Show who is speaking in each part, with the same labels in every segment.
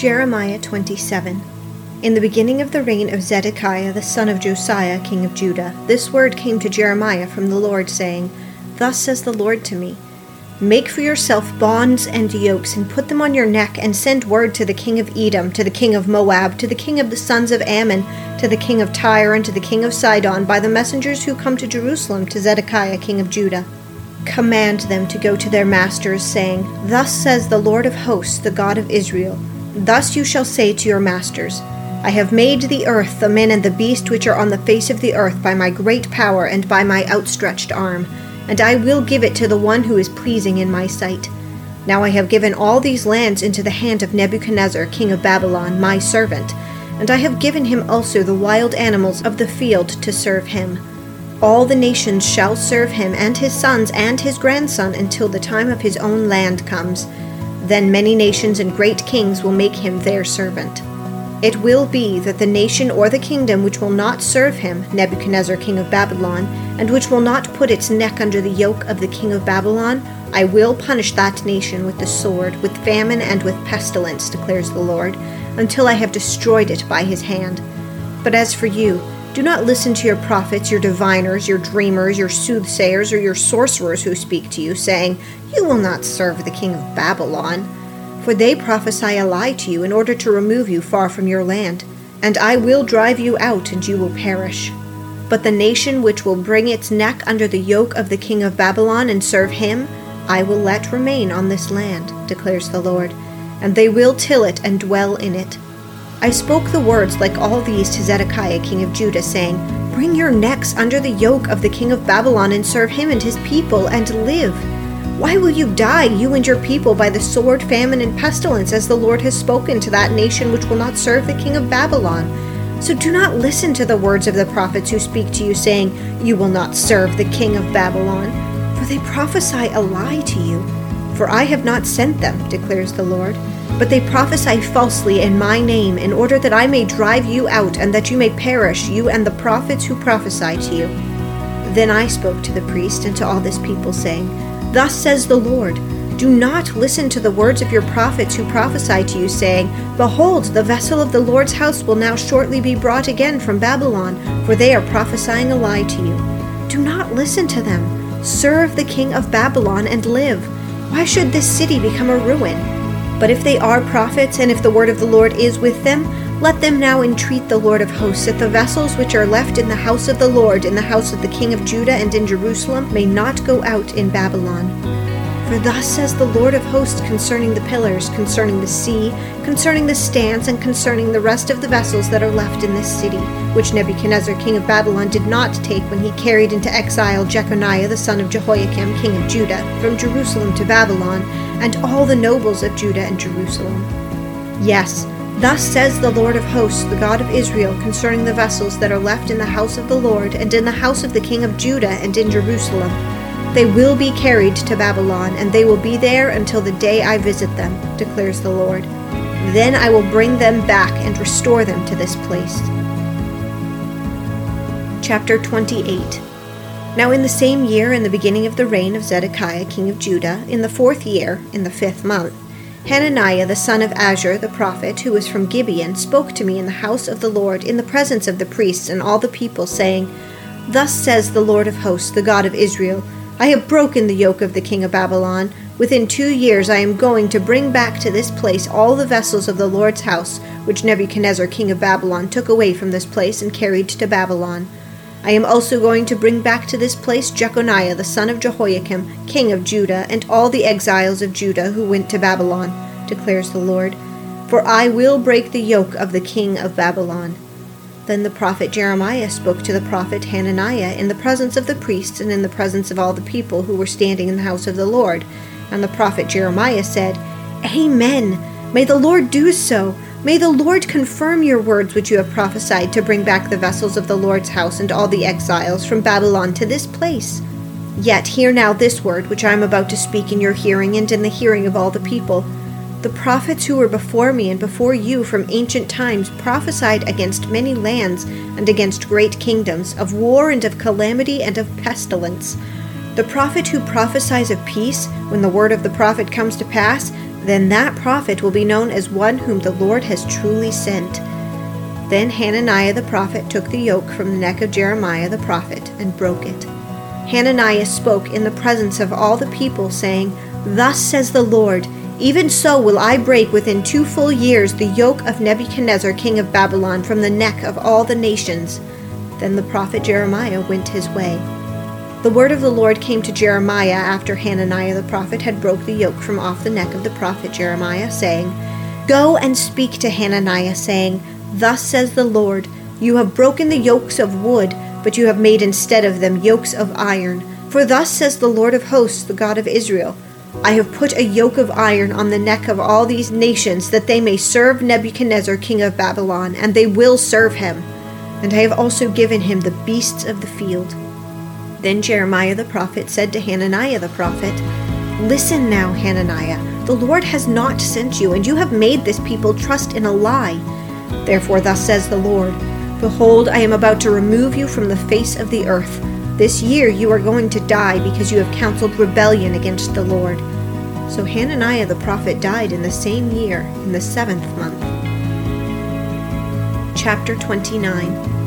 Speaker 1: Jeremiah 27. In the beginning of the reign of Zedekiah the son of Josiah, king of Judah, this word came to Jeremiah from the Lord, saying, Thus says the Lord to me Make for yourself bonds and yokes, and put them on your neck, and send word to the king of Edom, to the king of Moab, to the king of the sons of Ammon, to the king of Tyre, and to the king of Sidon, by the messengers who come to Jerusalem to Zedekiah, king of Judah. Command them to go to their masters, saying, Thus says the Lord of hosts, the God of Israel. Thus you shall say to your masters I have made the earth, the men and the beast which are on the face of the earth by my great power and by my outstretched arm, and I will give it to the one who is pleasing in my sight. Now I have given all these lands into the hand of Nebuchadnezzar, king of Babylon, my servant, and I have given him also the wild animals of the field to serve him. All the nations shall serve him, and his sons and his grandson, until the time of his own land comes then many nations and great kings will make him their servant. It will be that the nation or the kingdom which will not serve him, Nebuchadnezzar king of Babylon, and which will not put its neck under the yoke of the king of Babylon, I will punish that nation with the sword, with famine, and with pestilence, declares the Lord, until I have destroyed it by his hand. But as for you, do not listen to your prophets, your diviners, your dreamers, your soothsayers, or your sorcerers who speak to you, saying, You will not serve the king of Babylon. For they prophesy a lie to you in order to remove you far from your land. And I will drive you out, and you will perish. But the nation which will bring its neck under the yoke of the king of Babylon and serve him, I will let remain on this land, declares the Lord, and they will till it and dwell in it. I spoke the words like all these to Zedekiah king of Judah, saying, Bring your necks under the yoke of the king of Babylon and serve him and his people and live. Why will you die, you and your people, by the sword, famine, and pestilence, as the Lord has spoken to that nation which will not serve the king of Babylon? So do not listen to the words of the prophets who speak to you, saying, You will not serve the king of Babylon, for they prophesy a lie to you. For I have not sent them, declares the Lord. But they prophesy falsely in my name, in order that I may drive you out, and that you may perish, you and the prophets who prophesy to you. Then I spoke to the priest and to all this people, saying, Thus says the Lord, Do not listen to the words of your prophets who prophesy to you, saying, Behold, the vessel of the Lord's house will now shortly be brought again from Babylon, for they are prophesying a lie to you. Do not listen to them. Serve the king of Babylon and live. Why should this city become a ruin? But if they are prophets, and if the word of the Lord is with them, let them now entreat the Lord of hosts that the vessels which are left in the house of the Lord, in the house of the king of Judah, and in Jerusalem, may not go out in Babylon. For thus says the Lord of hosts concerning the pillars, concerning the sea, concerning the stands, and concerning the rest of the vessels that are left in this city, which Nebuchadnezzar king of Babylon did not take when he carried into exile Jeconiah the son of Jehoiakim king of Judah from Jerusalem to Babylon, and all the nobles of Judah and Jerusalem. Yes, Thus says the Lord of hosts, the God of Israel, concerning the vessels that are left in the house of the Lord, and in the house of the king of Judah, and in Jerusalem. They will be carried to Babylon, and they will be there until the day I visit them, declares the Lord. Then I will bring them back and restore them to this place. Chapter 28 Now in the same year, in the beginning of the reign of Zedekiah king of Judah, in the fourth year, in the fifth month, Hananiah the son of Azur the prophet, who was from Gibeon, spoke to me in the house of the Lord in the presence of the priests and all the people, saying, Thus says the Lord of hosts, the God of Israel, I have broken the yoke of the king of Babylon. Within two years I am going to bring back to this place all the vessels of the Lord's house, which Nebuchadnezzar king of Babylon took away from this place and carried to Babylon. I am also going to bring back to this place Jeconiah the son of Jehoiakim, king of Judah, and all the exiles of Judah who went to Babylon, declares the Lord. For I will break the yoke of the king of Babylon. Then the prophet Jeremiah spoke to the prophet Hananiah in the presence of the priests and in the presence of all the people who were standing in the house of the Lord. And the prophet Jeremiah said, Amen. May the Lord do so. May the Lord confirm your words which you have prophesied to bring back the vessels of the Lord's house and all the exiles from Babylon to this place. Yet hear now this word which I am about to speak in your hearing and in the hearing of all the people. The prophets who were before me and before you from ancient times prophesied against many lands and against great kingdoms, of war and of calamity and of pestilence. The prophet who prophesies of peace, when the word of the prophet comes to pass, Then that prophet will be known as one whom the Lord has truly sent. Then Hananiah the prophet took the yoke from the neck of Jeremiah the prophet and broke it. Hananiah spoke in the presence of all the people, saying, Thus says the Lord, even so will I break within two full years the yoke of Nebuchadnezzar king of Babylon from the neck of all the nations. Then the prophet Jeremiah went his way. The word of the Lord came to Jeremiah after Hananiah the prophet had broke the yoke from off the neck of the prophet Jeremiah, saying, Go and speak to Hananiah, saying, Thus says the Lord, You have broken the yokes of wood, but you have made instead of them yokes of iron. For thus says the Lord of hosts, the God of Israel, I have put a yoke of iron on the neck of all these nations, that they may serve Nebuchadnezzar king of Babylon, and they will serve him. And I have also given him the beasts of the field. Then Jeremiah the prophet said to Hananiah the prophet, Listen now, Hananiah, the Lord has not sent you, and you have made this people trust in a lie. Therefore, thus says the Lord Behold, I am about to remove you from the face of the earth this year you are going to die because you have counseled rebellion against the Lord. So Hananiah the prophet died in the same year, in the seventh month. Chapter 29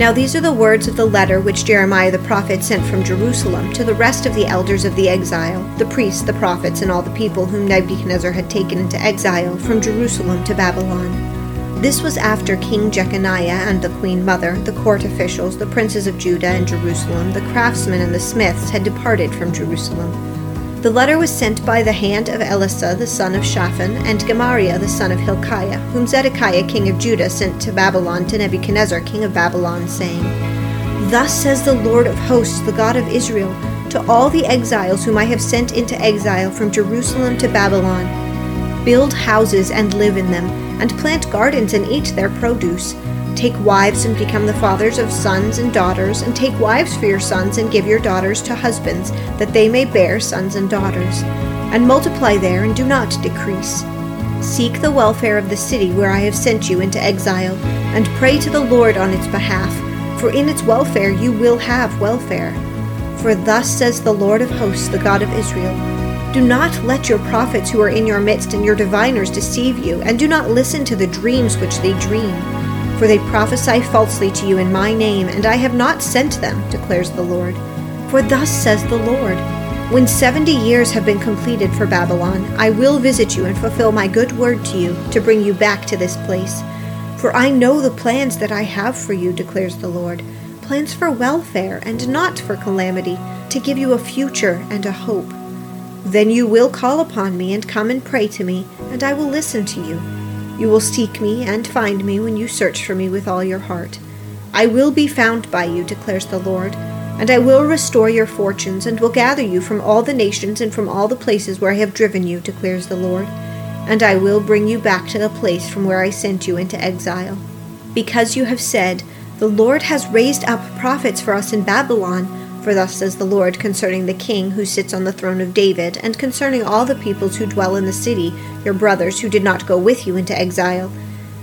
Speaker 1: Now these are the words of the letter which Jeremiah the prophet sent from Jerusalem to the rest of the elders of the exile, the priests, the prophets, and all the people whom Nebuchadnezzar had taken into exile from Jerusalem to Babylon. This was after King Jeconiah and the queen mother, the court officials, the princes of Judah and Jerusalem, the craftsmen and the smiths had departed from Jerusalem. The letter was sent by the hand of Elasah the son of Shaphan and Gemariah the son of Hilkiah, whom Zedekiah king of Judah sent to Babylon to Nebuchadnezzar king of Babylon, saying, Thus says the Lord of hosts, the God of Israel, to all the exiles whom I have sent into exile from Jerusalem to Babylon Build houses and live in them, and plant gardens and eat their produce. Take wives and become the fathers of sons and daughters, and take wives for your sons and give your daughters to husbands, that they may bear sons and daughters. And multiply there and do not decrease. Seek the welfare of the city where I have sent you into exile, and pray to the Lord on its behalf, for in its welfare you will have welfare. For thus says the Lord of hosts, the God of Israel do not let your prophets who are in your midst and your diviners deceive you, and do not listen to the dreams which they dream. For they prophesy falsely to you in my name, and I have not sent them, declares the Lord. For thus says the Lord When seventy years have been completed for Babylon, I will visit you and fulfill my good word to you, to bring you back to this place. For I know the plans that I have for you, declares the Lord plans for welfare and not for calamity, to give you a future and a hope. Then you will call upon me and come and pray to me, and I will listen to you. You will seek me and find me when you search for me with all your heart. I will be found by you, declares the Lord, and I will restore your fortunes, and will gather you from all the nations and from all the places where I have driven you, declares the Lord, and I will bring you back to the place from where I sent you into exile. Because you have said, The Lord has raised up prophets for us in Babylon, for thus says the Lord concerning the king who sits on the throne of David, and concerning all the peoples who dwell in the city, your brothers who did not go with you into exile.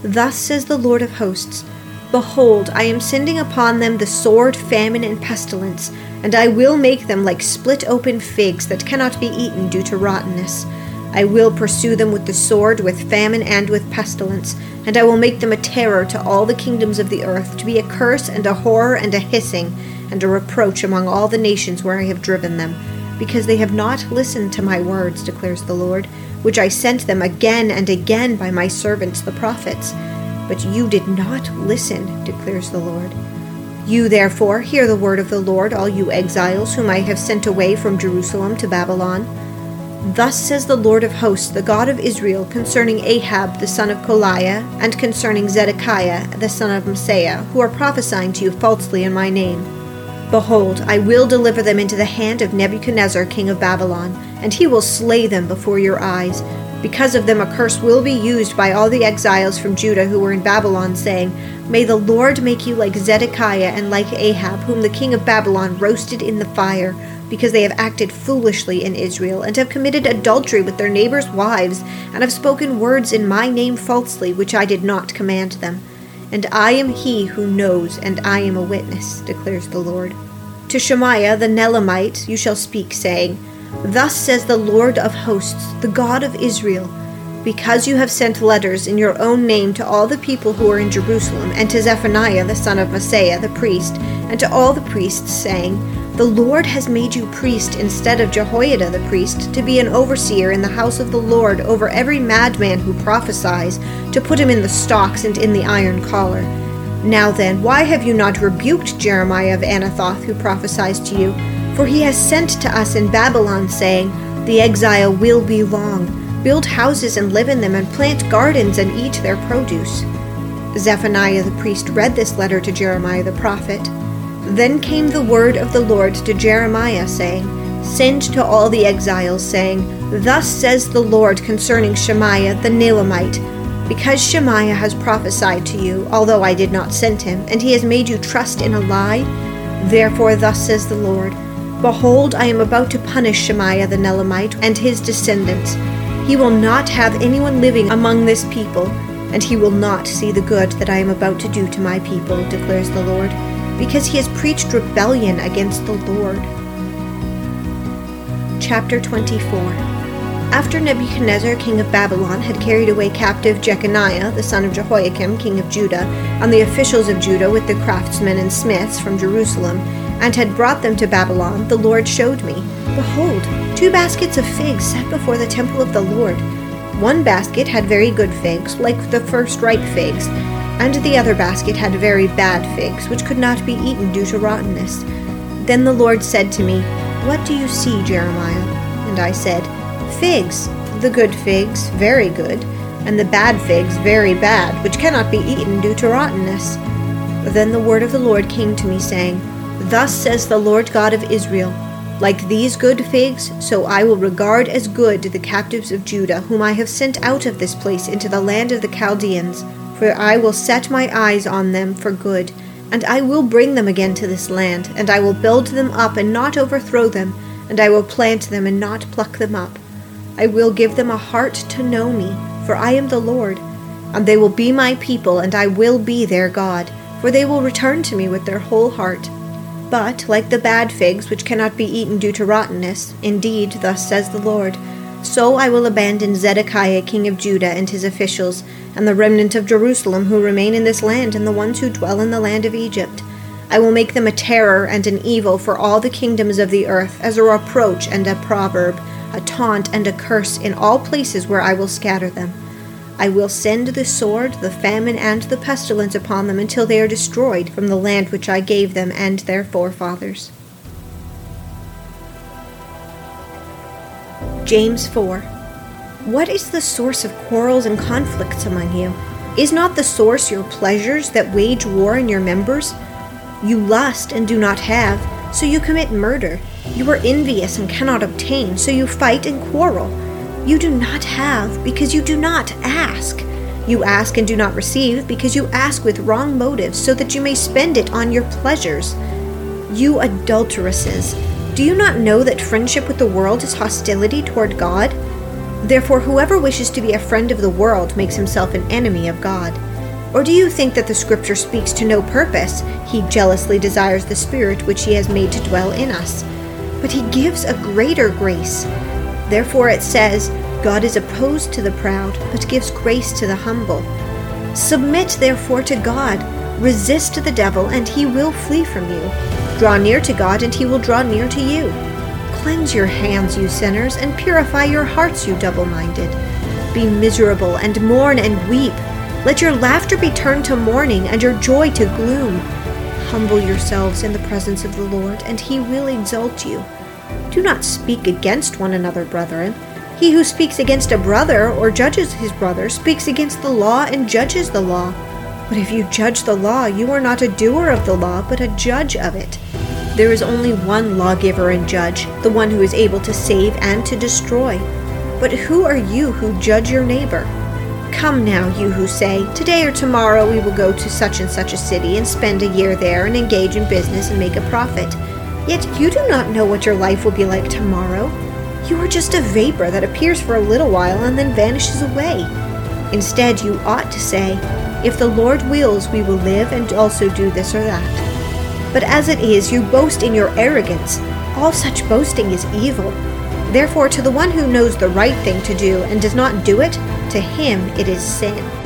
Speaker 1: Thus says the Lord of hosts Behold, I am sending upon them the sword, famine, and pestilence, and I will make them like split open figs that cannot be eaten due to rottenness. I will pursue them with the sword, with famine, and with pestilence, and I will make them a terror to all the kingdoms of the earth, to be a curse and a horror and a hissing and a reproach among all the nations where I have driven them, because they have not listened to my words, declares the Lord, which I sent them again and again by my servants the prophets. But you did not listen, declares the Lord. You therefore hear the word of the Lord, all you exiles whom I have sent away from Jerusalem to Babylon. Thus says the Lord of hosts, the God of Israel, concerning Ahab the son of Kolaiah, and concerning Zedekiah the son of Maaseiah, who are prophesying to you falsely in my name. Behold, I will deliver them into the hand of Nebuchadnezzar king of Babylon, and he will slay them before your eyes. Because of them a curse will be used by all the exiles from Judah who were in Babylon, saying, May the Lord make you like Zedekiah and like Ahab, whom the king of Babylon roasted in the fire, because they have acted foolishly in Israel, and have committed adultery with their neighbors' wives, and have spoken words in my name falsely, which I did not command them. And I am he who knows, and I am a witness, declares the Lord. To Shemaiah the Nehelamite you shall speak, saying, Thus says the Lord of hosts, the God of Israel because you have sent letters in your own name to all the people who are in Jerusalem, and to Zephaniah the son of Maaseiah the priest, and to all the priests, saying, The Lord has made you priest instead of Jehoiada the priest, to be an overseer in the house of the Lord over every madman who prophesies, to put him in the stocks and in the iron collar. Now then, why have you not rebuked Jeremiah of Anathoth, who prophesies to you? For he has sent to us in Babylon, saying, The exile will be long build houses and live in them, and plant gardens and eat their produce. Zephaniah the priest read this letter to Jeremiah the prophet. Then came the word of the Lord to Jeremiah, saying, Send to all the exiles, saying, Thus says the Lord concerning Shemaiah the Nehelamite, because Shemaiah has prophesied to you, although I did not send him, and he has made you trust in a lie, therefore thus says the Lord, Behold, I am about to punish Shemaiah the Nehelamite and his descendants. He will not have anyone living among this people, and he will not see the good that I am about to do to my people, declares the Lord, because he has preached rebellion against the Lord. Chapter 24 After Nebuchadnezzar, king of Babylon, had carried away captive Jeconiah, the son of Jehoiakim, king of Judah, and the officials of Judah with the craftsmen and smiths from Jerusalem, and had brought them to Babylon, the Lord showed me, Behold, two baskets of figs set before the temple of the Lord. One basket had very good figs, like the first ripe figs, and the other basket had very bad figs, which could not be eaten due to rottenness. Then the Lord said to me, What do you see, Jeremiah? And I said, Figs, the good figs, very good, and the bad figs, very bad, which cannot be eaten due to rottenness. Then the word of the Lord came to me, saying, Thus says the Lord God of Israel, like these good figs, so I will regard as good the captives of Judah, whom I have sent out of this place into the land of the Chaldeans, for I will set my eyes on them for good, and I will bring them again to this land, and I will build them up and not overthrow them, and I will plant them and not pluck them up. I will give them a heart to know me, for I am the Lord, and they will be my people, and I will be their God, for they will return to me with their whole heart but, like the bad figs, which cannot be eaten due to rottenness, indeed, thus says the Lord, so I will abandon Zedekiah king of Judah and his officials, and the remnant of Jerusalem who remain in this land, and the ones who dwell in the land of Egypt. I will make them a terror and an evil for all the kingdoms of the earth, as a reproach and a proverb, a taunt and a curse in all places where I will scatter them. I will send the sword, the famine, and the pestilence upon them until they are destroyed from the land which I gave them and their forefathers. James 4 What is the source of quarrels and conflicts among you? Is not the source your pleasures that wage war in your members? You lust and do not have, so you commit murder. You are envious and cannot obtain, so you fight and quarrel. You do not have because you do not ask. You ask and do not receive because you ask with wrong motives so that you may spend it on your pleasures. You adulteresses, do you not know that friendship with the world is hostility toward God? Therefore, whoever wishes to be a friend of the world makes himself an enemy of God. Or do you think that the Scripture speaks to no purpose? He jealously desires the Spirit which He has made to dwell in us. But He gives a greater grace. Therefore it says, God is opposed to the proud, but gives grace to the humble. Submit therefore to God. Resist the devil, and he will flee from you. Draw near to God, and he will draw near to you. Cleanse your hands, you sinners, and purify your hearts, you double minded. Be miserable, and mourn and weep. Let your laughter be turned to mourning, and your joy to gloom. Humble yourselves in the presence of the Lord, and he will exalt you. Do not speak against one another, brethren. He who speaks against a brother or judges his brother speaks against the law and judges the law. But if you judge the law, you are not a doer of the law, but a judge of it. There is only one lawgiver and judge, the one who is able to save and to destroy. But who are you who judge your neighbor? Come now, you who say, Today or tomorrow we will go to such and such a city and spend a year there and engage in business and make a profit. Yet you do not know what your life will be like tomorrow. You are just a vapor that appears for a little while and then vanishes away. Instead, you ought to say, If the Lord wills, we will live and also do this or that. But as it is, you boast in your arrogance. All such boasting is evil. Therefore, to the one who knows the right thing to do and does not do it, to him it is sin.